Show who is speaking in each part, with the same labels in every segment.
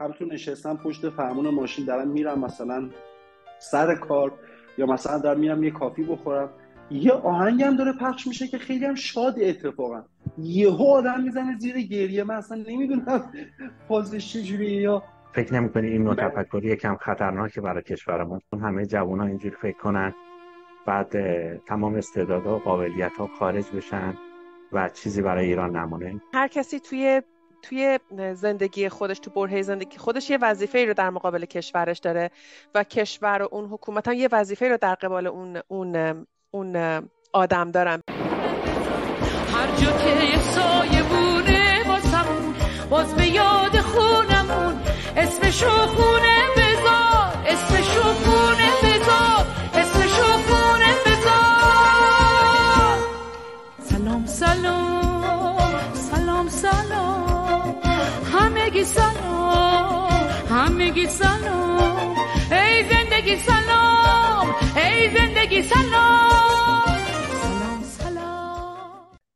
Speaker 1: هم تو نشستم پشت فرمون ماشین دارم میرم مثلا سر کار یا مثلا دارم میرم یه کافی بخورم. یه آهنگ هم داره پخش میشه که خیلی هم شاد اتفاقا. یهو آدم می‌زنه زیر گریه. من اصلا نمی‌دونم فازش چجوریه یا
Speaker 2: فکر نمی‌کنی این نوع تفکری یکم خطرناکه برای کشورمون؟ همه جوان ها اینجوری فکر کنن. بعد تمام استعدادها و قابلیت ها خارج بشن و چیزی برای ایران نمونه.
Speaker 3: هر کسی توی توی زندگی خودش تو برهه زندگی خودش یه وظیفه ای رو در مقابل کشورش داره و کشور و اون حکومت هم یه وظیفه رو در قبال اون اون اون آدم دارن.
Speaker 4: هر جا که سایه بونه واسمون باز به یاد خونمون اسمشو خونه همگی سلام ای زندگی سلام ای زندگی سلام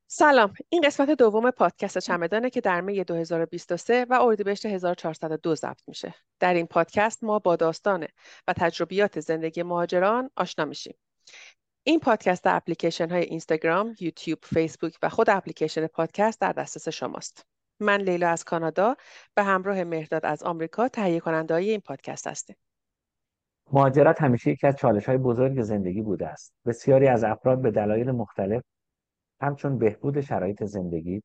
Speaker 4: سلام.
Speaker 3: این قسمت دوم پادکست چمدانه که در می 2023 و اردیبهشت 1402 ضبط میشه. در این پادکست ما با داستان و تجربیات زندگی مهاجران آشنا میشیم. این پادکست در اپلیکیشن های اینستاگرام، یوتیوب، فیسبوک و خود اپلیکیشن پادکست در دسترس شماست. من لیلا از کانادا به همراه مهرداد از آمریکا تهیه کننده این پادکست هستیم.
Speaker 2: مهاجرت همیشه یکی از چالش های بزرگ زندگی بوده است. بسیاری از افراد به دلایل مختلف همچون بهبود شرایط زندگی،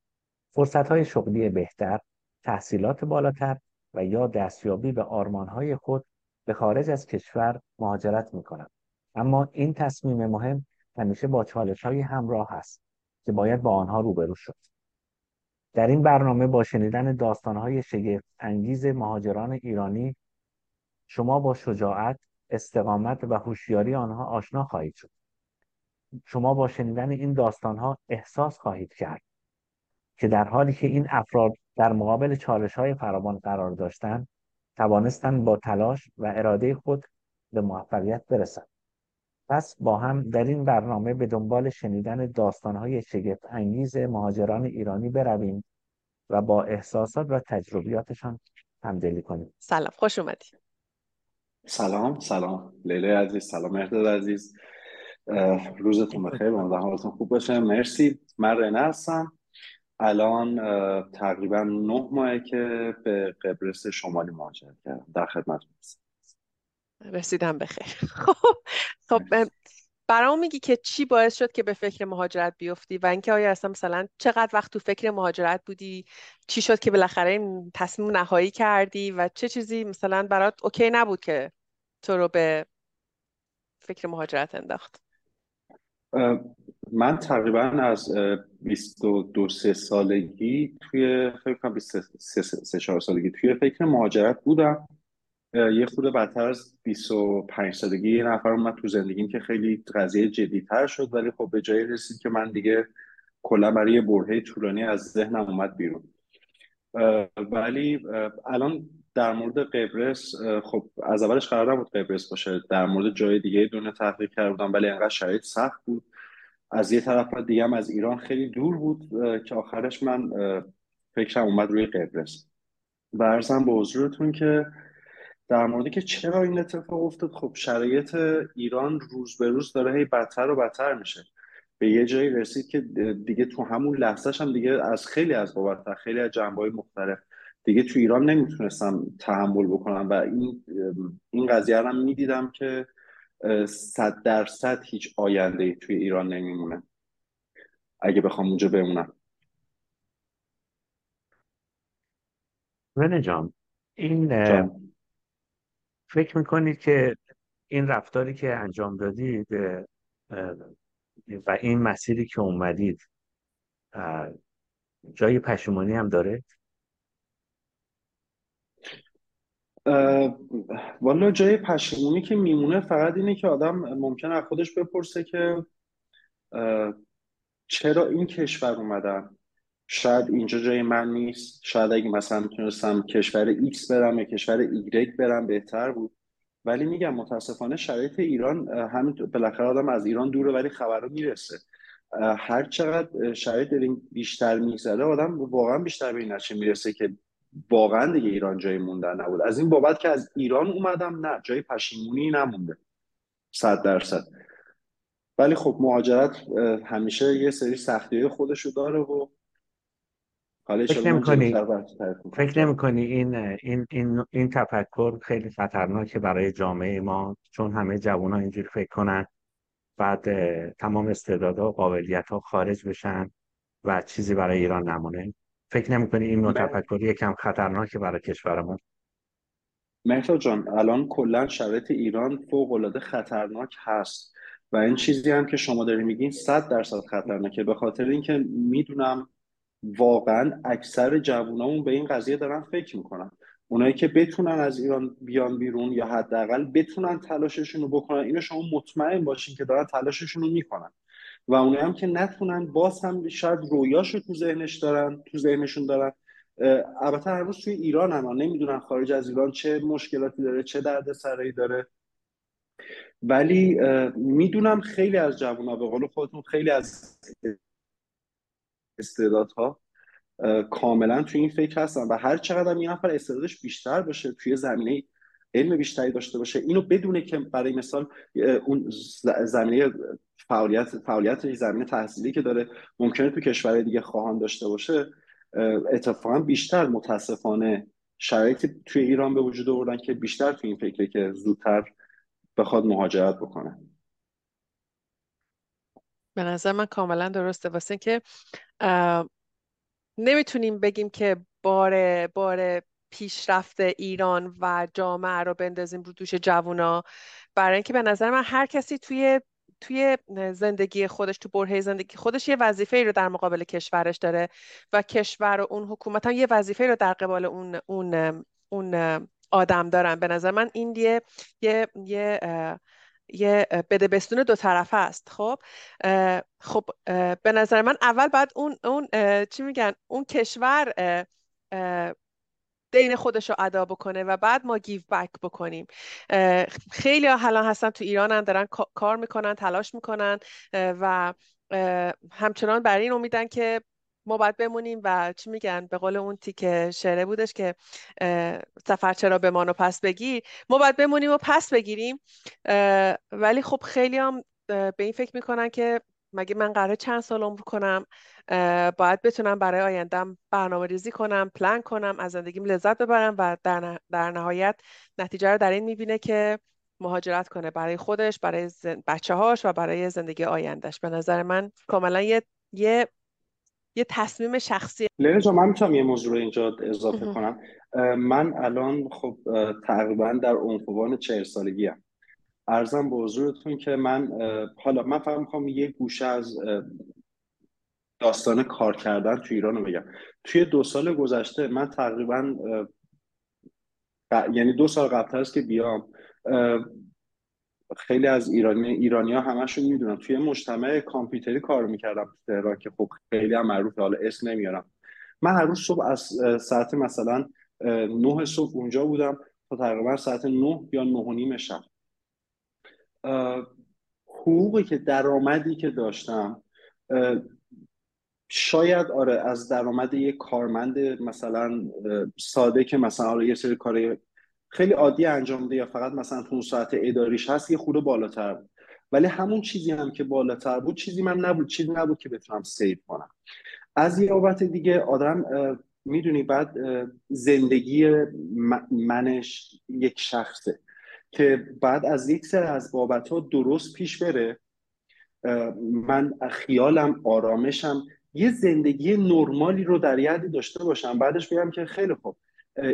Speaker 2: فرصت های شغلی بهتر، تحصیلات بالاتر و یا دستیابی به آرمان های خود به خارج از کشور مهاجرت می کنند. اما این تصمیم مهم همیشه با چالش های همراه است که باید با آنها روبرو شد. در این برنامه با شنیدن داستان های شگفت انگیز مهاجران ایرانی شما با شجاعت، استقامت و هوشیاری آنها آشنا خواهید شد. شما با شنیدن این داستان ها احساس خواهید کرد که در حالی که این افراد در مقابل چالش های فراوان قرار داشتند توانستند با تلاش و اراده خود به موفقیت برسند. پس با هم در این برنامه به دنبال شنیدن داستانهای شگفت انگیز مهاجران ایرانی برویم و با احساسات و تجربیاتشان همدلی کنیم.
Speaker 3: سلام خوش اومدی.
Speaker 1: سلام سلام. لیله عزیز سلام مهداد عزیز. روزتون بخیر امیدوارم حالتون خوب باشه. مرسی. من رنه هستم. الان تقریبا نه ماهه که به قبرس شمالی مهاجرت کردم. در خدمتتون هستم.
Speaker 3: رسیدم بخیر خب خب برام میگی که چی باعث شد که به فکر مهاجرت بیفتی و اینکه آیا اصلا مثلا چقدر وقت تو فکر مهاجرت بودی؟ چی شد که بالاخره این تصمیم نهایی کردی و چه چیزی مثلا برات اوکی نبود که تو رو به فکر مهاجرت انداخت؟
Speaker 1: من تقریبا از 22 سه سالگی توی فکر کنم 23 4 سالگی توی فکر مهاجرت بودم. یه خورده بدتر از 25 سالگی یه نفر اومد تو زندگیم که خیلی قضیه جدیتر شد ولی خب به جایی رسید که من دیگه کلا برای یه برهه طولانی از ذهنم اومد بیرون. ولی الان در مورد قبرس خب از اولش قرار نبود قبرس باشه در مورد جای دیگه دنیا تحقیق کرده بودم ولی انقدر شرایط سخت بود. از یه طرف دیگه هم از ایران خیلی دور بود که آخرش من فکرم اومد روی قبرس. برزم به حضورتون که در موردی که چرا این اتفاق افتاد خب شرایط ایران روز به روز داره هی بدتر و بدتر میشه. به یه جایی رسید که دیگه تو همون لحظهش هم دیگه از خیلی از بابت خیلی از جنبه مختلف دیگه تو ایران نمی‌تونستم تحمل بکنم و این این قضیه رو هم می‌دیدم که صد درصد هیچ آینده ای توی ایران نمیمونه. اگه بخوام اونجا بمونم.
Speaker 2: رنه جان این فکر می‌کنید که این رفتاری که انجام دادید و این مسیری که اومدید جای پشیمانی هم داره؟
Speaker 1: والا جای پشیمونی که میمونه فقط اینه که آدم ممکن از خودش بپرسه که چرا این کشور اومدم شاید اینجا جای من نیست. شاید اگه مثلا می‌تونستم کشور X برم یا کشور Y برم بهتر بود. ولی میگم متاسفانه شرایط ایران همین بالاخره آدم از ایران دوره ولی خبر می‌رسه. هر چقدر شرایط بیشتر میگذره آدم واقعا بیشتر به این نتیجه می‌رسه که واقعا دیگه ایران جای موندن نبود. از این بابت که از ایران اومدم نه جای پشیمونی نمونده. صد درصد. ولی خب مهاجرت همیشه یه سری سختی خودشو داره و حالا
Speaker 2: فکر نمی‌کنی. فکر نمی‌کنی این این این این تفکر خیلی خطرناکه برای جامعه ما؟ چون همه جوونا اینجوری فکر کنن. بعد تمام استعدادها و قابلیت‌ها خارج بشن و چیزی برای ایران نمونه. فکر نمی‌کنی این نوع تفکر یکم خطرناکه برای کشورمون؟
Speaker 1: مهرداد جان الان کلا شرایط ایران فوق العاده خطرناک هست و این چیزی هم که شما داری میگین صد درصد خطرناکه. به خاطر اینکه می‌دونم واقعا اکثر جوونامون به این قضیه دارن فکر می‌کنن. اونایی که بتونن از ایران بیان بیرون یا حداقل بتونن تلاششون رو بکنن اینو شما مطمئن باشین که دارن تلاششون رو می‌کنن. و اونایی هم که نتونن باز هم شاید رویاشو تو ذهنش دارن تو ذهنشون دارن. البته هر روز توی ایران هم نمی‌دونن خارج از ایران چه مشکلاتی داره چه دردسرایی داره. ولی می‌دونم خیلی از جوونا به قول خودتون خیلی از استعدادها کاملا توی این فکر هستن و هر چقدر یه نفر استعدادش بیشتر باشه توی زمینه علم بیشتری داشته باشه اینو بدونه که برای مثال اون زمینه فعالیت فعالیت زمینه تحصیلی که داره ممکنه تو کشورهای دیگه خواهان داشته باشه اتفاقا بیشتر متاسفانه شرایطی توی ایران به وجود آوردن که بیشتر توی این فکره که زودتر بخواد مهاجرت بکنه.
Speaker 3: به نظر من کاملا درسته. واسه اینکه نمی‌تونیم بگیم که بار بار پیشرفت ایران و جامعه رو بندازیم رو دوش جوونا. برای اینکه به نظر من هر کسی توی توی زندگی خودش تو برهه زندگی خودش یه وظیفه ای رو در مقابل کشورش داره و کشور و اون حکومت هم یه وظیفه رو در قبال اون اون اون آدم دارن. به نظر من این یه یه یه یه بده دو طرفه است. خب؟ خب به نظر من اول باید اون اون چی میگن؟ اون کشور دین خودش رو ادا بکنه و بعد ما گیو بک بکنیم. خیلی ها الان هستن تو ایران هم دارن کا- کار می‌کنن تلاش می‌کنن و همچنان بر این امیدن که ما باید بمونیم و چی میگن به قول اون تیک شعره بودش که سفر چرا بمان و پس بگیر ما باید بمونیم و پس بگیریم. ولی خب خیلی هم به این فکر می‌کنن که مگه من قراره چند سال عمر کنم؟ باید بتونم برای آیندم برنامه ریزی کنم پلن کنم از زندگیم لذت ببرم و در, نه- در نهایت نتیجه رو در این می‌بینه که مهاجرت کنه برای خودش برای زن... بچه هاش و برای زندگی آیندهش به نظر من کاملا یه یه یه تصمیم شخصی
Speaker 1: لیلا جان من می‌تونم یه موضوع رو اینجا اضافه. کنم. من الان خب تقریبا در عنفوان چهل سالگی هم ارزم به حضورتون که من حالا من فقط می‌خوام یه گوشه از داستان کار کردن تو ایران رو بگم. توی دو سال گذشته من تقریبا یعنی دو سال قبل است که بیام خیلی از ایرانی ایرانی ها همشون می‌دونن. توی مجتمع کامپیوتری کار می‌کردم تو تهران که خب خیلی هم معروفه. حالا اسم نمیارم. من هر روز صبح از ساعت مثلا نه صبح اونجا بودم تا تقریبا ساعت نه یا نه و نیم شب. حقوقی که درآمدی که داشتم شاید آره از درآمد یک کارمند مثلا ساده که مثلا آره یه سری کار خیلی عادی انجام میده یا فقط مثلا تو ساعت اداریش هست یه خورده بالاتر بود. ولی همون چیزی هم که بالاتر بود چیزی من نبود چیزی نبود که بتونم سیو کنم. از یه بابت دیگه آدم می‌دونی بعد زندگی منش یک شخصه که بعد از یک سر از بابت ها درست پیش بره. من خیالم آرامشم یه زندگی نرمالی رو در یدی داشته باشم. بعدش بگم که خیلی خوب.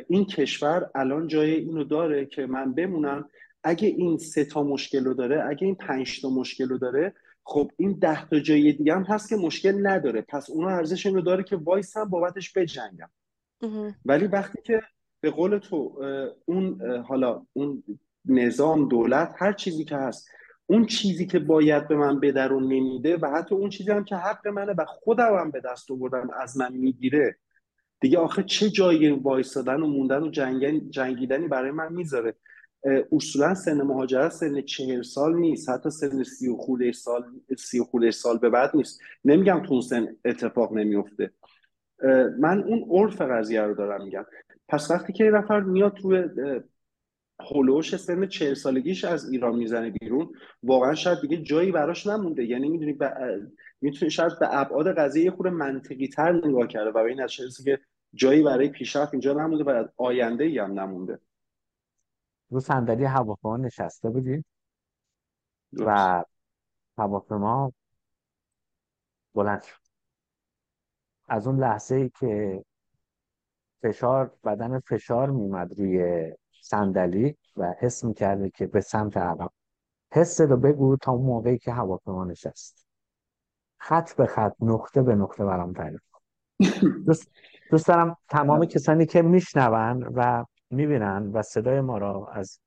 Speaker 1: این کشور الان جای اینو داره که من بمونم. اگه این سه تا مشکل رو داره اگه این پنج تا مشکل رو داره خب این ده تا جای دیگه هم هست که مشکل نداره. پس اونها ارزش اینو داره که وایسم بابتش بجنگم. ولی وقتی که به قول تو اون حالا اون نظام دولت هر چیزی که هست اون چیزی که باید به من بده رو نمیده و حتی اون چیزی هم که حق منه و خودم هم به دست آوردم از من می‌گیره دیگه آخه چه جایی وایستادن و موندن و جنگن جنگیدنی برای من می‌ذاره. اصولا سن مهاجرت سن چهل سال نیست حتی سن سی و سال سی و خورده سال به بعد نیست. نمیگم تو سن اتفاق نمیفته. من اون عرف قضیه رو دارم میگم. پس وقتی که یه نفر میاد توی هلوش سن چهل سالگیش از ایران می‌زنه بیرون واقعا شاید دیگه جایی براش نمونده. یعنی می‌دونی ب... می‌تونی شاید به ابعاد قضیه یه خورده منطقی تر نگاه کرده و به این نتیجه که جایی برای پیشرفت اینجا نمونده و آینده ای هم نمونده.
Speaker 2: رو صندلی هواپیما نشسته بودی و هواپیما بلند شد. از اون لحظه ای که فشار بدن فشار میمد روی صندلی و حس می‌کردی که به سمت عقب حس رو بگو تا اون موقعی که هواپیما نشست. خط به خط نقطه به نقطه برام تعریف دوست, دوست دارم تمام کسانی که میشنون و می‌بینن و صدای ما را از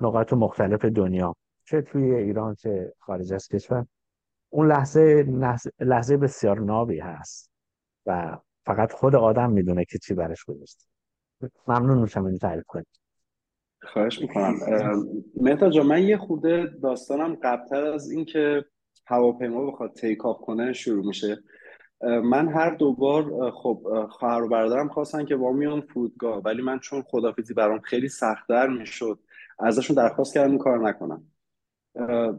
Speaker 2: نقاط مختلف دنیا چه توی ایران چه خارج از کشور اون لحظه لحظه بسیار نابی هست و فقط خود آدم می‌دونه که چی برش گذاشته. ممنون میشم این تعریف کنید
Speaker 1: خواهش می‌کنم. مهتا جا من یه خورده داستانم قبلتر از اینکه هواپیما بخواد تیک آف کنه شروع میشه. من هر دوبار خب خواهر و برادرم خواستن که با میان فرودگاه ولی من چون خدافیزی برام خیلی سختتر می‌شد ازشون درخواست کردم این کار نکنم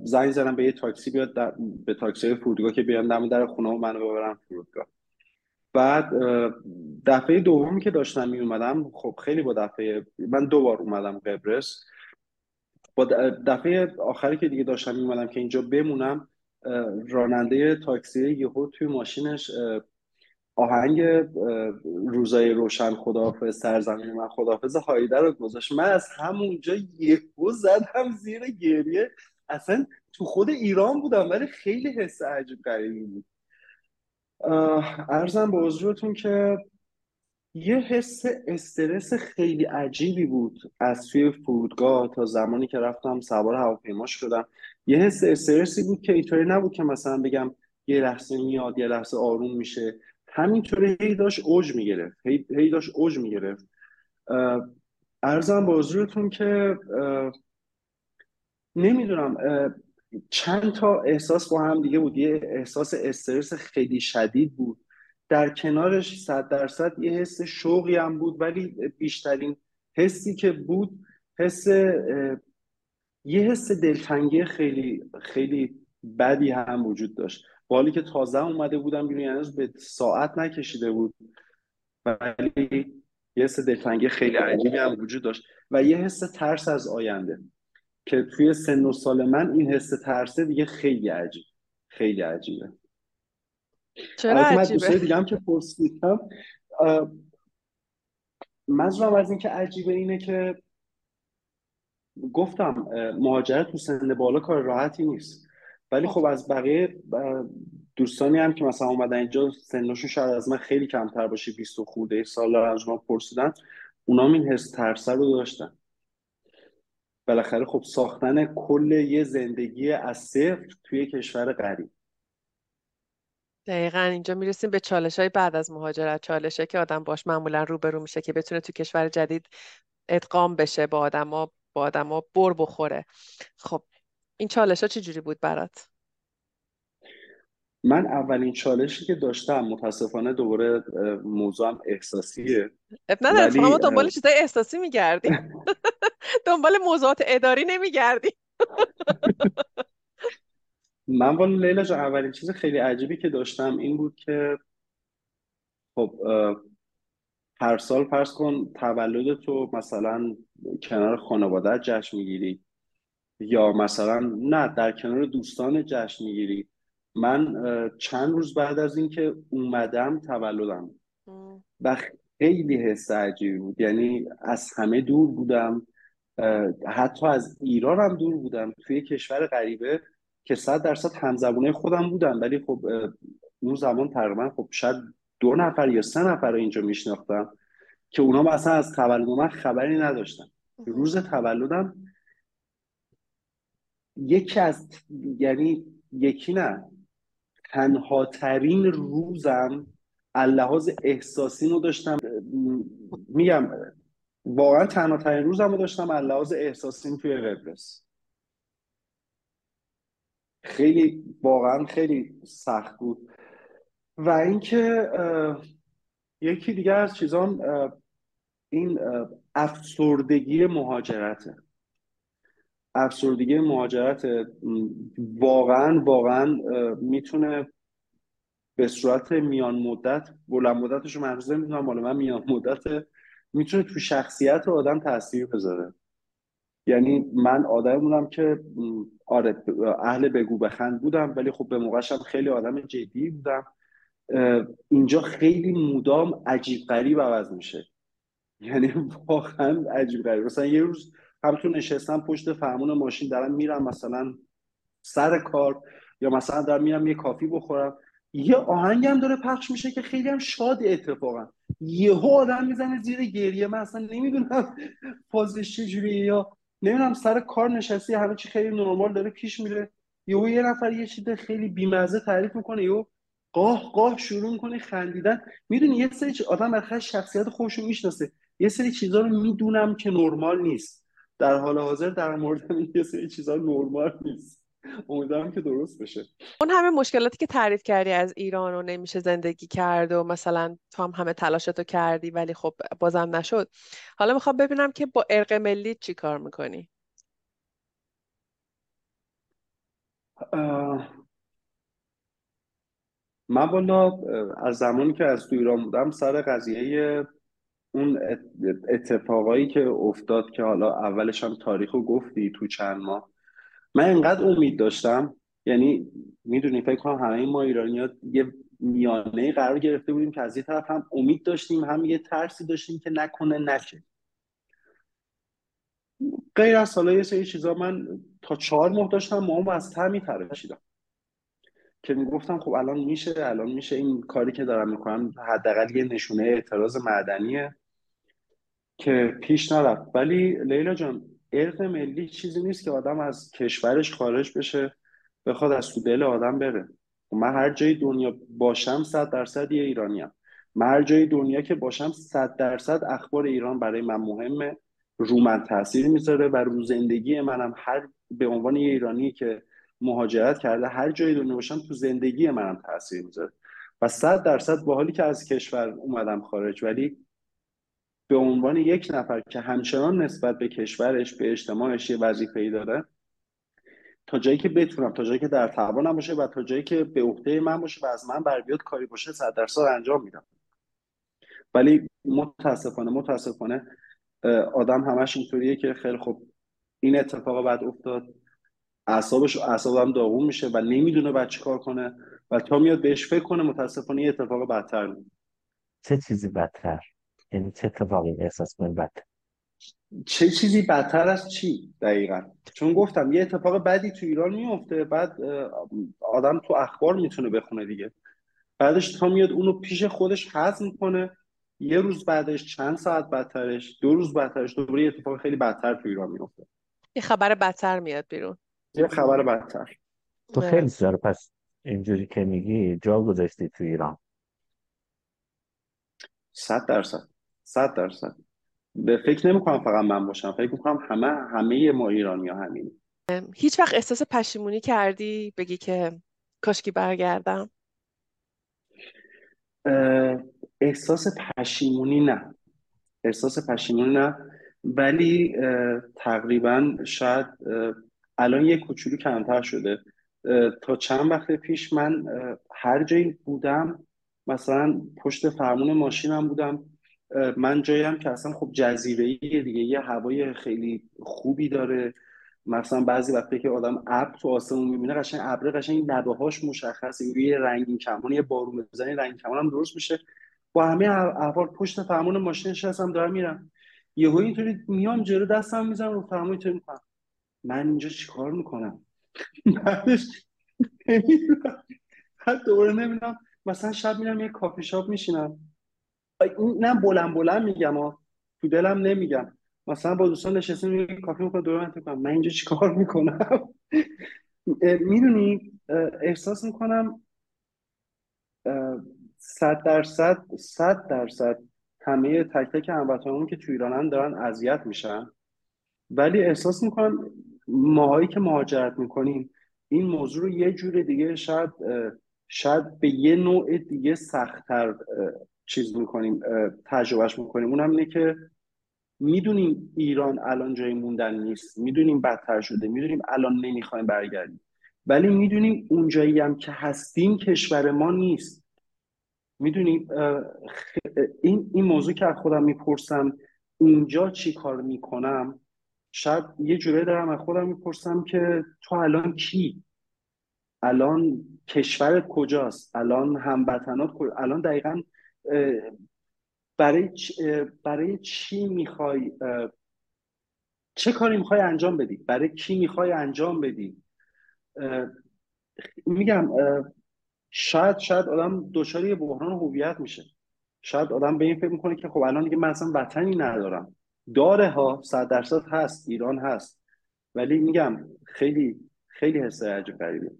Speaker 1: زنگ زدم به یه تاکسی بیاد به تاکسی فرودگاه که بیان دم در خونه و منو ببرم فرودگاه. بعد دفعه دومی که داشتم می اومدم خب خیلی با دفعه من دو بار اومدم قبرس. با دفعه آخری که دیگه داشتم می اومدم که اینجا بمونم راننده تاکسی یهو توی ماشینش آهنگ روزای روشن خداحافظ سرزمین من خداحافظ هایده رو گذاشت. من از همونجا یهو زدم زیر گریه. اصلا تو خود ایران بودم ولی خیلی حس عجیب غریبی بود. ارزم به حضورتون که یه حس استرس خیلی عجیبی بود از توی فرودگاه تا زمانی که رفتم سوار هواپیما شدم. یه حس استرسی بود که اینطوری نبود که مثلا بگم یه لحظه میاد یه لحظه آروم میشه. همینطوری هی داشت اوج می‌گرفت. هی, هی داشت اوج می‌گرفت. ارزم به حضورتون که نمی‌دونم چند تا احساس با هم دیگه بود. یه احساس استرس خیلی شدید بود. در کنارش صد درصد یه حس شوقی هم بود ولی بیشترین حسی که بود حس یه حس دلتنگی خیلی خیلی بدی هم وجود داشت. حالی که تازه اومده بودم بیرون یعنی به ساعت نکشیده بود ولی یه حس دلتنگی خیلی عجیبی هم وجود داشت و یه حس ترس از آینده که توی سن و سال من این حس ترسه دیگه خیلی عجیب خیلی عجیبه.
Speaker 3: چرا عجیبه؟
Speaker 1: دیگه هم که پرسیدم منظورم از این که عجیبه اینه که گفتم مهاجرت تو سن بالا کار راحتی نیست. ولی خب از بقیه دوستانی هم که مثلا اومدن اینجا سنشون شاید از من خیلی کمتر باشه 20 خورده سال از ما پرسیدن اونام این حس ترسه رو داشتن. بالاخره خب ساختن کل یه زندگی از صفر توی کشور غریب.
Speaker 3: دقیقا اینجا می‌رسیم به چالش های بعد از مهاجرت. چالشه که آدم باش معمولا روبرو میشه که بتونه تو کشور جدید ادغام بشه با آدما با آدما بر بخوره. خب این چالش ها چجوری بود برات؟
Speaker 1: من اولین چالشی که داشتم متاسفانه دوباره موضوعم احساسیه.
Speaker 3: اب نداره ما دنبال چیزای احساسی میگردیم. دنبال موضوعات اداری نمیگردیم.
Speaker 1: من والا لیلا جان اولین چیز خیلی عجیبی که داشتم این بود که خب هر سال فرض کن تولد تو مثلا کنار خانواده جشن می‌گیری یا مثلا نه در کنار دوستان جشن می‌گیری. من چند روز بعد از اینکه اومدم تولدم و خیلی حس عجیبی بود. یعنی از همه دور بودم حتی از ایران هم دور بودم. توی کشور غریبه که صد درصد همزبونه خودم بودم ولی خب اون زمان تقریبا خب شاید دو نفر یا سه نفر رو اینجا میشناختم که اونا مثلا از تولد من خبری نداشتن. روز تولدم یکی از یعنی یکی نه تنها ترین روزم اللحاظ احساسی رو داشتم میگم واقعا تنها ترین روزم رو داشتم اللحاظ احساسی توی قبرس. خیلی واقعا خیلی سخت بود. و اینکه یکی دیگه از چیزام این افسردگی مهاجرته. افسردگی مهاجرت واقعا واقعا می‌تونه به صورت میان مدت بلند مدتش رو منظور نمی‌دونم مال من میان مدت می‌تونه تو شخصیت آدم تاثیر بذاره. یعنی من آدم بودم که آره اهل بگو بخند بودم ولی خب به موقعشم خیلی آدم جدی بودم. اینجا خیلی مدام عجیب غریب عوض میشه. یعنی واقعا عجیب غریب. مثلا یه روز همتون نشستم پشت فرمون ماشین دارم میرم مثلا سر کار یا مثلا دارم میرم یه کافی بخورم. یه آهنگم داره پخش میشه که خیلی هم شاد اتفاقا. یهو آدم می‌زنه زیر گریه. من اصلا نمی‌دونم فازش چجوریه یا نمی‌دونم سر کار نشستی همه چی خیلی نرمال داره پیش میره. یهو یه نفر یه چیز خیلی بیمزه تعریف می‌کنه یهو قاه قاه شروع می‌کنه خندیدن. می‌دونی یه سری آدم برخلاف شخصیت خودش می‌شناسه. یه سری چیزا رو می‌دونم که نرمال نیست. در حال حاضر در مورد یه سری چیزا نرمال نیست. امیدوارم که درست بشه.
Speaker 3: اون همه مشکلاتی که تعریف کردی از ایران و نمیشه زندگی کرد و مثلا تو هم همه تلاشتو کردی ولی خب بازم نشد. حالا می‌خوام ببینم که با ارق ملی چی کار می‌کنی؟
Speaker 1: من والا از زمانی که از تو ایران بودم سر قضیه اون اتفاقایی که افتاد که حالا اولش هم تاریخ رو گفتی تو چند ماه. من انقدر امید داشتم یعنی می‌دونی فکر کنم همه ما ایرانی ها یه میانه قرار گرفته بودیم که از یه طرف هم امید داشتیم هم یه ترسی داشتیم که نکنه نشه. غیر از حالا یه سری چیزا من تا چهار ماه داشتم ما از تر ترشیدم که می‌گفتم خب الان میشه الان میشه. این کاری که دارم می‌کنم حداقل یه نشونه اعتراض معدنیه که پیش نرفت. ولی لیلا جان ارق ملی چیزی نیست که آدم از کشورش خارج بشه بخواد از تو دل آدم بره. من هر جای دنیا باشم صد درصد یه ایرانیم. من هر جای دنیا که باشم صد درصد اخبار ایران برای من مهمه. رو من تاثیر می‌ذاره و رو زندگی منم هر به عنوان یه ایرانی که مهاجرت کرده هر جای دنیا باشم تو زندگی منم تاثیر می‌ذاره. و صد درصد با حالی که از کشور اومدم خارج ولی به عنوان یک نفر که همچنان نسبت به کشورش به اجتماعش یه وظیفه‌ای داره تا جایی که بتونم تا جایی که در توانم باشه و تا جایی که به عهده من باشه و از من بر بیاد کاری باشه صد درصد انجام میدم. ولی متاسفانه متاسفانه آدم همش اینطوریه که خیلی خوب این اتفاق بعد افتاد. اعصابش اعصابم داغون میشه و نمی‌دونه بعد کار کنه و تا میاد بهش فکر کنه متاسفانه یه اتفاق بدتر
Speaker 2: چه چیزی بدتر؟ یعنی چه اتفاقی احساس کنید بدتر
Speaker 1: چه چیزی بدتر از چی دقیقا؟ چون گفتم یه اتفاق بدی تو ایران میفته بعد آدم تو اخبار می‌تونه بخونه دیگه. بعدش تا میاد اونو پیش خودش حذف می‌کنه یه روز بعدش چند ساعت بدترش دو روز بدترش دوباره یه اتفاق خیلی بدتر تو ایران میفته
Speaker 3: یه خبر بدتر میاد بیرون.
Speaker 1: یه خبر بدتر.
Speaker 2: تو خیلی زیاد پس اینجوری که میگی جا گذاشتی تو ایران.
Speaker 1: صد درصد. صد درصد. به فکر نمی کنم فقط من باشم فکر می‌کنم همه همه ما ایرانی ها همین
Speaker 3: هیچ وقت احساس پشیمونی کردی؟ بگی که کاشکی برگردم.
Speaker 1: احساس پشیمونی نه. احساس پشیمونی نه. ولی تقریبا شاید الان یه کوچولو کمتر شده. تا چند وقت پیش من هر جایی بودم مثلا پشت فرمون ماشینم بودم. من جایم که اصلا خب جزیره دیگه یه هوای خیلی خوبی داره. مثلا بعضی وقتی که آدم ابر تو آسمون می‌بینه قشنگ ابر قشنگ لبه هاش مشخصه. یه رنگین کمان یه بارون بزنی رنگین کمان هم درست میشه. با همه احوال پشت فرمون ماشین نشستم دارم میرم. یهو اینطوری میام جلو دستم می‌زنم رو فرمون اینطوری می‌کنم. من اینجا چیکار می‌کنم؟ بعدش دوباره نمی‌دونم. مثلا شب میرم یه کافی شاپ میشینم. نه بلند بلند میگم ها تو دلم نمیگم. مثلا با دوستان نشستیم یه کافی می‌کنم دور من من اینجا چیکار می‌کنم؟ می‌دونی احساس می‌کنم صد درصد صد درصد همه تک تک هموطنمون که تو ایرانن دارن اذیت میشن. ولی احساس می‌کنم ماهایی که مهاجرت می‌کنیم این موضوع رو یه جور دیگه شاید شاید به یه نوع دیگه سختتر چیز می‌کنیم تجربهش می‌کنیم. اونم اینه که می‌دونیم ایران الان جای موندن نیست می‌دونیم بدتر شده می‌دونیم الان نمی‌خوایم برگردیم. ولی می‌دونیم اونجایی هم که هستیم کشور ما نیست. می‌دونیم این این موضوع که از خودم می‌پرسم اونجا چی کار می‌کنم؟ شاید یه جوری دارم از خودم می‌پرسم که تو الان کی؟ الان کشورت کجاست؟ الان هموطنات الان دقیقا برای برای چی می‌خوای چه کاری می‌خوای انجام بدی؟ برای کی می‌خوای انجام بدی؟ میگم شاید شاید آدم دچار یه بحران هویت میشه. شاید آدم به این فکر می‌کنه که خب الان دیگه من اصلا وطنی ندارم. داره ها صد درصد هست ایران هست. ولی میگم خیلی خیلی حس عجیب غریبه.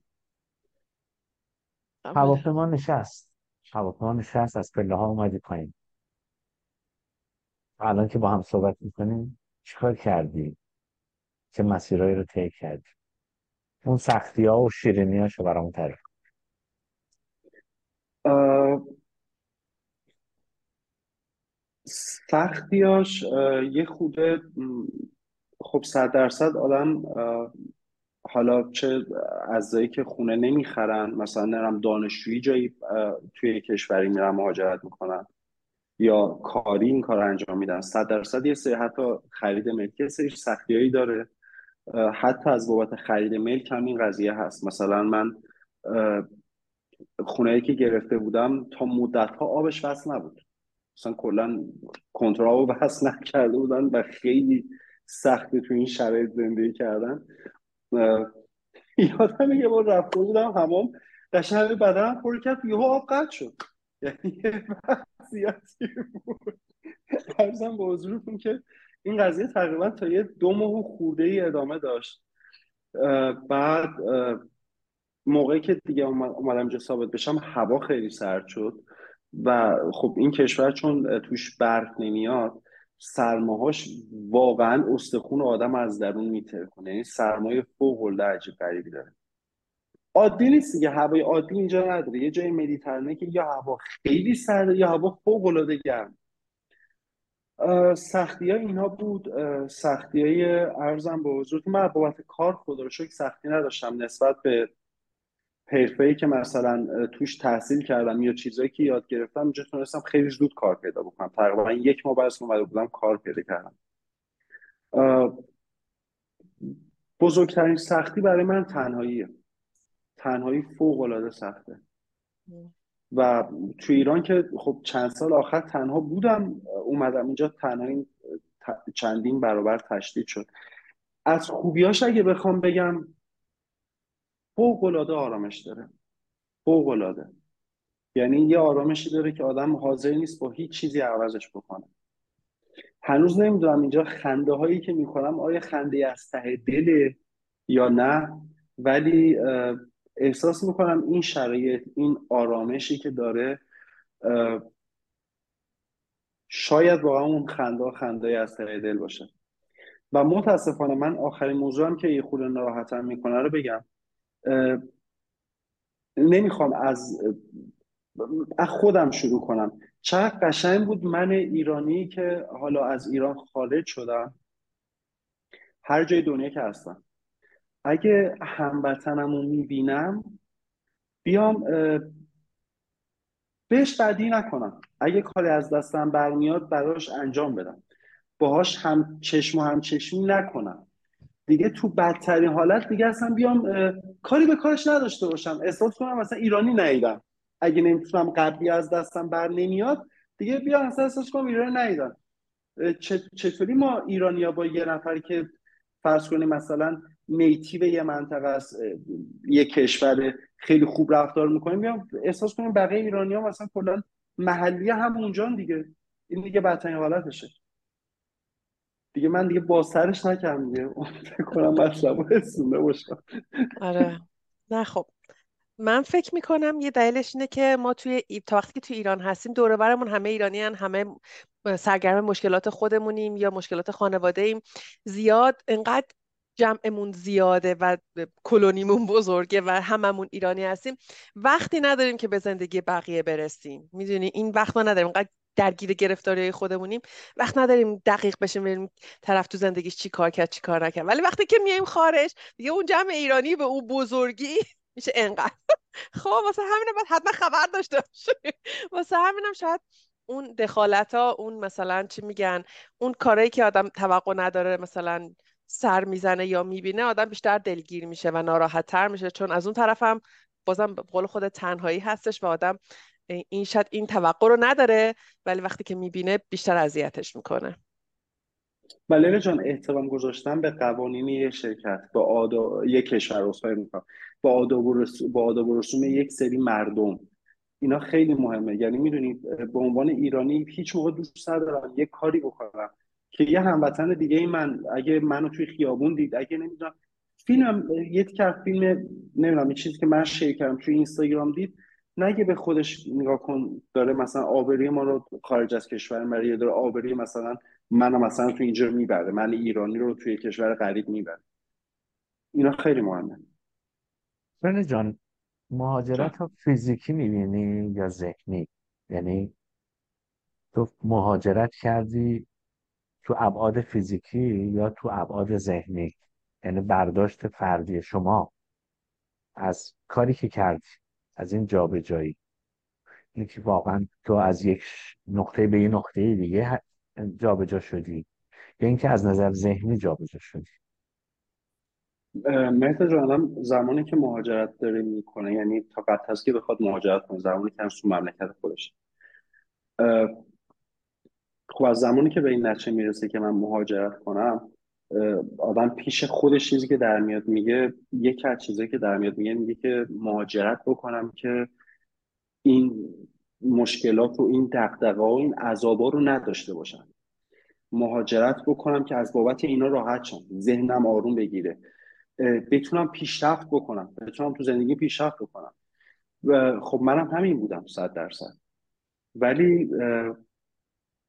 Speaker 2: هواپیما نشست. هواپیما نشست از پله ها اومدی پایین. الان که با هم صحبت می‌کنیم چیکار کردی؟ چه مسیرهایی رو طی کردی؟ اون سختی ها و شیرینی هاشو برامون تعریف
Speaker 1: سختیاش یه خوده خب صد درصد آدم حالا چه اعضایی که خونه نمی‌خرن مثلا نرم دانشجویی جایی توی کشوری میرن مهاجرت می‌کنن یا کاری این کار انجام میدن. صد درصد یه سری حتی خرید ملک یه سری سختیایی داره. حتی از بابت خرید ملک هم این قضیه هست. مثلا من خونه که گرفته بودم تا مدت ها آبش وصل نبود. مثلا کلا کنترل رو وصل نکرده بودن و خیلی سخته تو این شرایط زندگی کردن. یادم یه بار رفته بودم همام قشنگ بدنم پر کرد یهو آب قطع شد. یعنی وضعیتی بود. ارزم به حضورتون که این قضیه تقریبا تا یه دو ماه خورده ای ادامه داشت. بعد موقعی که دیگه اومدم اینجا ثابت بشم هوا خیلی سرد شد و خب این کشور چون توش برف نمیاد سرماهاش واقعا استخون آدم از درون میتره کنه یعنی سرمایه فوق العاده عجیب غریبی داره. عادی نیست دیگه. هوای عادی اینجا نداره. یه جای مدیترانه که یا هوا خیلی سرده یا هوا فوق العاده گرم. سختی ها اینها بود. سختی های ارزم به حضور من بابت کار خدا رو سختی نداشتم نسبت به ای که مثلا توش تحصیل کردم یا چیزایی که یاد گرفتم اینجا تونستم خیلی زود کار پیدا بکنم. تقریبا یک ماه بعد اومده بودم کار پیدا کردم. بزرگترین سختی برای من تنهاییه. تنهایی فوق العاده سخته. و تو ایران که خب چند سال آخر تنها بودم اومدم اینجا تنهایی چندین برابر تشدید شد. از خوبیاش اگه بخوام بگم فوق العاده آرامش داره. فوق العاده یعنی یه آرامشی داره که آدم حاضر نیست با هیچ چیزی عوضش بکنه. هنوز نمی‌دونم اینجا خنده هایی که می‌کنم آیا خنده از ته دل یا نه ولی احساس می‌کنم این شرایط این آرامشی که داره شاید واقعا اون خنده خنده از ته دل باشه. و متاسفانه من آخرین موضوعم که یه خود ناراحتم می‌کنه رو بگم. نمی‌خوام از از خودم شروع کنم. چقدر قشنگ بود من ایرانی که حالا از ایران خارج شدم. هر جای دنیا که هستم. اگه هموطنم رو می‌بینم بیام بهش بدی نکنم. اگه کاری از دستم برمیاد براش انجام بدم. باهاش هم چشم و هم چشمی نکنم. دیگه تو بدترین حالت دیگه اصلا بیام کاری به کارش نداشته باشم. احساس کنم مثلا ایرانی نیدم. اگه نمی‌تونم قبلی از دستم بر نمیاد دیگه بیام اصلا احساس کنم ایرانی نیدم. چطوری ما ایرانیا با یه نفر که فرض کنیم مثلا نیتیو یه منطقه است یه کشور خیلی خوب رفتار می‌کنیم بیام احساس کنیم بقیه ایرانی ها مثلا کلا محلی هم اونجان دیگه. این دیگه بدترین حالتشه. دیگه من دیگه با سرش نکردم دیگه. فکر کنم مطلب رسونده باشم.
Speaker 3: آره. نه خب. من فکر می‌کنم یه دلیلش اینه که ما توی تا وقتی که توی ایران هستیم دور برمون همه ایرانی هن همه سرگرم مشکلات خودمونیم یا مشکلات خانواده ایم زیاد انقدر جمعمون زیاده و کلونیمون بزرگه و هممون ایرانی هستیم. وقتی نداریم که به زندگی بقیه برسیم. می‌دونی؟ این وقت ما نداریم. اینقدر درگیر گرفتاری خودمونیم. وقت نداریم دقیق بشیم بریم طرف تو زندگیش چی کار کرد چی کار نکرد. ولی وقتی که میایم خارج دیگه اون جمع ایرانی به اون بزرگی میشه انقدر. خب واسه همینم باید حتما خبر داشته واسه همینم شاید اون دخالت ها اون مثلا چی میگن اون کارایی که آدم توقع نداره مثلا سر می‌زنه یا می‌بینه آدم بیشتر دلگیر میشه و ناراحت تر میشه. چون از اون طرفم بازم قول خود تنهایی هستش و آدم این شاید این توقع رو نداره ولی وقتی که می‌بینه بیشتر اذیتش می‌کنه.
Speaker 1: بله جان احترام گذاشتن به قوانین یک شرکت به آدا یک کشور اصفایی می‌کنم. با آداب و با آداب یک سری مردم. اینا خیلی مهمه. یعنی می‌دونید به عنوان ایرانی هیچ موقع دوست ندارم یک کاری بکنم که یه هموطن دیگه ای من اگه منو توی خیابون دید اگه نمی‌دونم فیلم یه که فیلم نمی‌دونم چیزی که من شیر کردم توی اینستاگرام دید نگه به خودش نگاه کن داره مثلا آبری ما رو خارج از کشور می‌بره داره آبری مثلا منو مثلا تو اینجا می‌بره من ایرانی رو توی کشور غریب می‌بره اینا خیلی مهمه.
Speaker 2: فرن جان مهاجرت رو فیزیکی می‌بینی یا ذهنی؟ یعنی تو مهاجرت کردی تو ابعاد فیزیکی یا تو ابعاد ذهنی؟ یعنی برداشت فردی شما از کاری که کردی. از این جابجایی. اینه که واقعا تو از یک نقطه به یه نقطه دیگه جابجا شدی. یا اینکه از نظر ذهنی جابجا شدی.
Speaker 1: مهد جانم زمانی که مهاجرت داره می‌کنه یعنی تا قد هست که بخواد مهاجرت کنه زمانی که تو مملکت خودش. خب از زمانی که به این نتیجه می‌رسه که من مهاجرت کنم آدم پیش خودش چیزی که در میاد میگه یکی از چیزایی که در میاد میگه میگه که مهاجرت بکنم که این مشکلات و این دقدقه و این عذابا رو نداشته باشم. مهاجرت بکنم که از بابت اینا راحت شم ذهنم آروم بگیره. بتونم پیشرفت بکنم بتونم تو زندگی پیشرفت بکنم. خب منم همین بودم صد درصد. ولی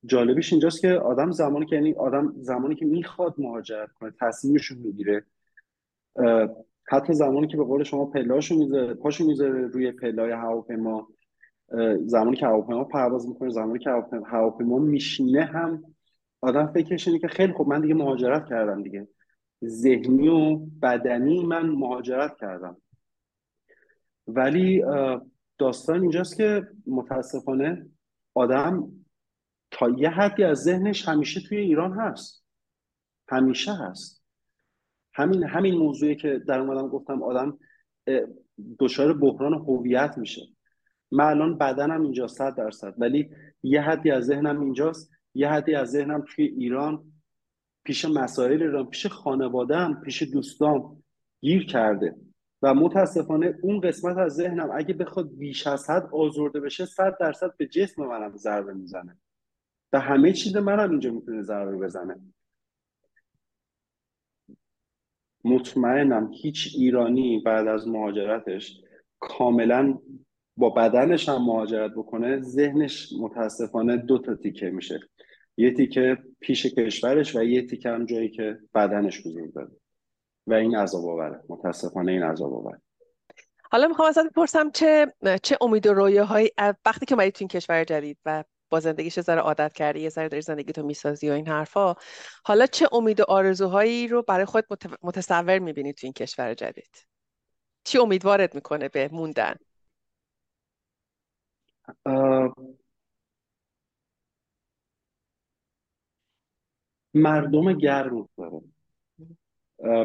Speaker 1: جالبیش اینجاست که آدم زمانی که یعنی آدم زمانی که می‌خواد مهاجرت کنه تصمیمش رو می‌گیره حتی زمانی که به قول شما پلاشو می‌ذاره پاشو می‌ذاره روی پلای هواپیما زمانی که هواپیما پرواز می‌کنه زمانی که هواپیما میشینه هم آدم فکرش اینه که خیلی خب من دیگه مهاجرت کردم دیگه. ذهنی و بدنی من مهاجرت کردم. ولی داستان اینجاست که متاسفانه آدم تا یه حدی از ذهنش همیشه توی ایران هست. همیشه هست. همین همین موضوعی که در اومدم گفتم آدم دچار بحران هویت میشه. من الان بدنم اینجا صد درصد ولی یه حدی از ذهنم اینجاست یه حدی از ذهنم توی ایران پیش مسائل ایران پیش خانوادم پیش دوستام گیر کرده. و متاسفانه اون قسمت از ذهنم اگه بخواد بیش از حد آزرده بشه صد درصد به جسم منم ضربه می‌زنه. و همه چیز منم اینجا می‌تونه ضربه بزنه. مطمئنم هیچ ایرانی بعد از مهاجرتش کاملا با بدنش هم مهاجرت بکنه ذهنش متاسفانه دو تا تیکه میشه. یه تیکه پیش کشورش و یه تیکه هم جایی که بدنش حضور داره. و این عذاب آوره. متاسفانه این عذاب آوره.
Speaker 3: حالا می‌خوام ازت بپرسم چه چه امید و رویاهایی وقتی که اومدی تو این کشور جدید و با زندگیش یه ذره عادت کردی یه ذره داری زندگی تو می‌سازی و این حرفا. حالا چه امید و آرزوهایی رو برای خود متصور می‌بینی تو این کشور جدید؟ چی امیدوارت می‌کنه به موندن؟
Speaker 1: مردم گرم داره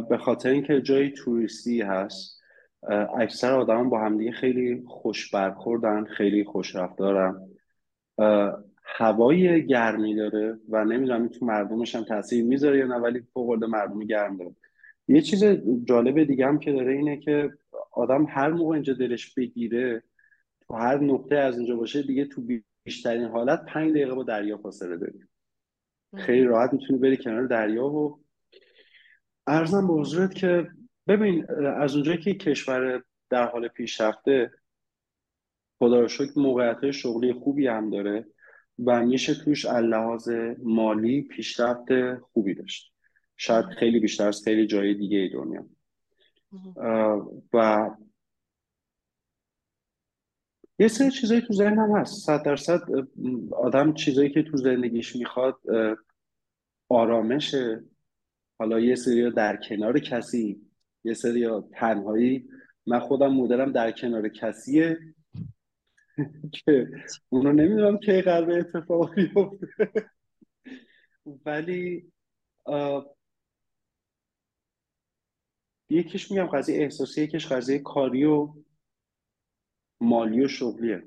Speaker 1: به خاطر اینکه جای توریستی هست اکثر آدم با همدیگه خیلی خوش برخوردن خیلی خوش رفتارن هوای گرمی داره و نمی‌دونم تو مردمش هم تاثیر می‌ذاره یا نه ولی فوق مردم گرم داره یه چیز جالب دیگه هم که داره اینه که آدم هر موقع اینجا دلش بگیره تو هر نقطه از اینجا باشه دیگه تو بیشترین حالت پنج دقیقه با دریا فاصله داری. خیلی راحت می‌تونی بری کنار دریا و ارزم به حضورت که ببین از اونجایی که کشور در حال پیشرفته خدا رو شکر موقعیت شغلی خوبی هم داره و میشه توش لحاظ مالی پیشرفت خوبی داشت. شاید خیلی بیشتر از خیلی جای دیگه دنیا. و یه سری چیزایی تو ذهنم هست. صد درصد آدم چیزایی که تو زندگیش می‌خواد آرامشه حالا یه سری در کنار کسی یه سری تنهایی. من خودم مدلم در کنار کسیه. که اونو نمی‌دونم که قلب اتفاق بیفته. ولی یکیش میگم قضیه احساسی یکیش قضیه کاری و مالی و شغلیه.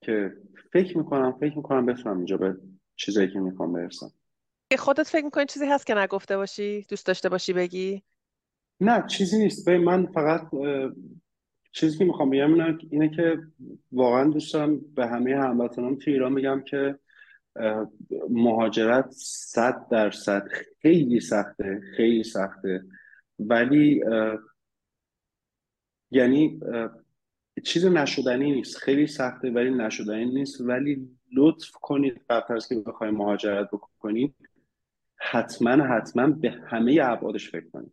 Speaker 1: که فکر می‌کنم فکر می‌کنم بتونم اینجا به چیزایی که می‌خوام برسم.
Speaker 3: خودت فکر می‌کنی چیزی هست که نگفته باشی دوست داشته باشی بگی؟
Speaker 1: نه چیزی نیست. من فقط چیزی که می‌خوام بگم اینه که واقعا دوست به همه هموطنان تو ایران بگم که مهاجرت صد درصد خیلی سخته خیلی سخته. ولی یعنی چیز نشدنی نیست. خیلی سخته ولی نشدنی نیست. ولی لطف کنید قبل از که بخواید مهاجرت بکنید حتما حتما به همه ابعادش فکر کنید.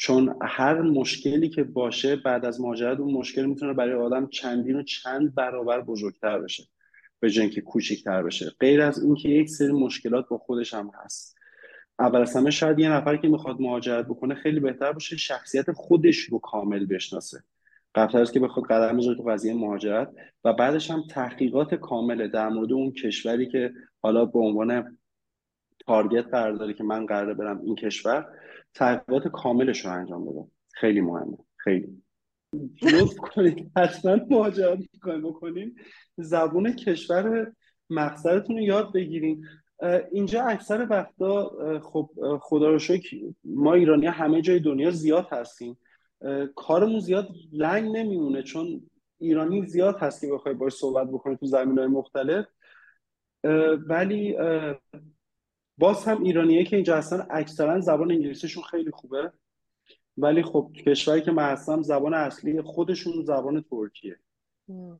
Speaker 1: چون هر مشکلی که باشه بعد از مهاجرت اون مشکل می‌تونه برای آدم چندین و چند برابر بزرگتر بشه. به جای اینکه کوچیکتر بشه. غیر از اینکه یک سری مشکلات با خودش هم هست. اول از همه شاید یه نفر که می‌خواد مهاجرت بکنه خیلی بهتر باشه شخصیت خودش رو کامل بشناسه. قبل از که بخواد قدم بذاره تو قضیه مهاجرت و بعدش هم تحقیقات کامله در مورد اون کشوری که حالا به عنوان تارگت قرار داره که من قراره برم این کشور تحقیقات کاملش رو انجام بده خیلی مهمه. خیلی. لطف کنید. حتما مهاجرت بکنین زبون کشور مقصدتون رو یاد بگیرین. اینجا اکثر وقتا خب خدا رو شکر ما ایرانی همه جای دنیا زیاد هستیم. کارمون زیاد لنگ نمیمونه چون ایرانی زیاد هست که بخوای باش صحبت بکنی تو زمین های مختلف ولی باز هم ایرانیه که اینجا هستن اکثرا زبان انگلیسیشون خیلی خوبه. ولی خب کشوری که من هستم زبان اصلی خودشون زبان ترکیه.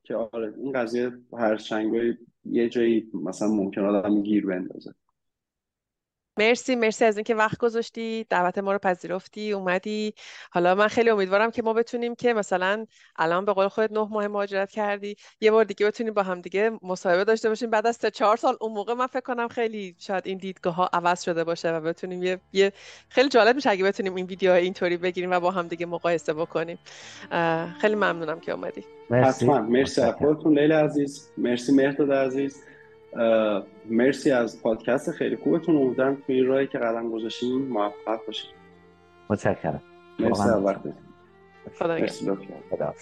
Speaker 1: که آره این قضیه هر چنگایی یه جایی مثلا ممکن آدم گیر بندازه.
Speaker 3: مرسی مرسی از اینکه وقت گذاشتی دعوت ما رو پذیرفتی اومدی. حالا من خیلی امیدوارم که ما بتونیم که مثلا الان به قول خودت نه ماه مهاجرت کردی یه بار دیگه بتونیم با هم دیگه مصاحبه داشته باشیم. بعد از سه چهار سال اون موقع من فکر کنم خیلی شاید این دیدگاه ها عوض شده باشه و بتونیم یه, یه خیلی جالب میشه اگه بتونیم این ویدیو اینطوری بگیریم و با هم دیگه مقایسه بکنیم. خیلی ممنونم که اومدی.
Speaker 1: مرسی مرسی لیلا عزیز. مرسی مهرداد عزیز. مرسی از پادکست. خیلی خوبتون امیدوارم توی این راهی که قدم گذاشتین موفق باشید
Speaker 2: متشکرم.
Speaker 1: مرسی از وقتتون.
Speaker 3: خدا
Speaker 1: مرسی خدا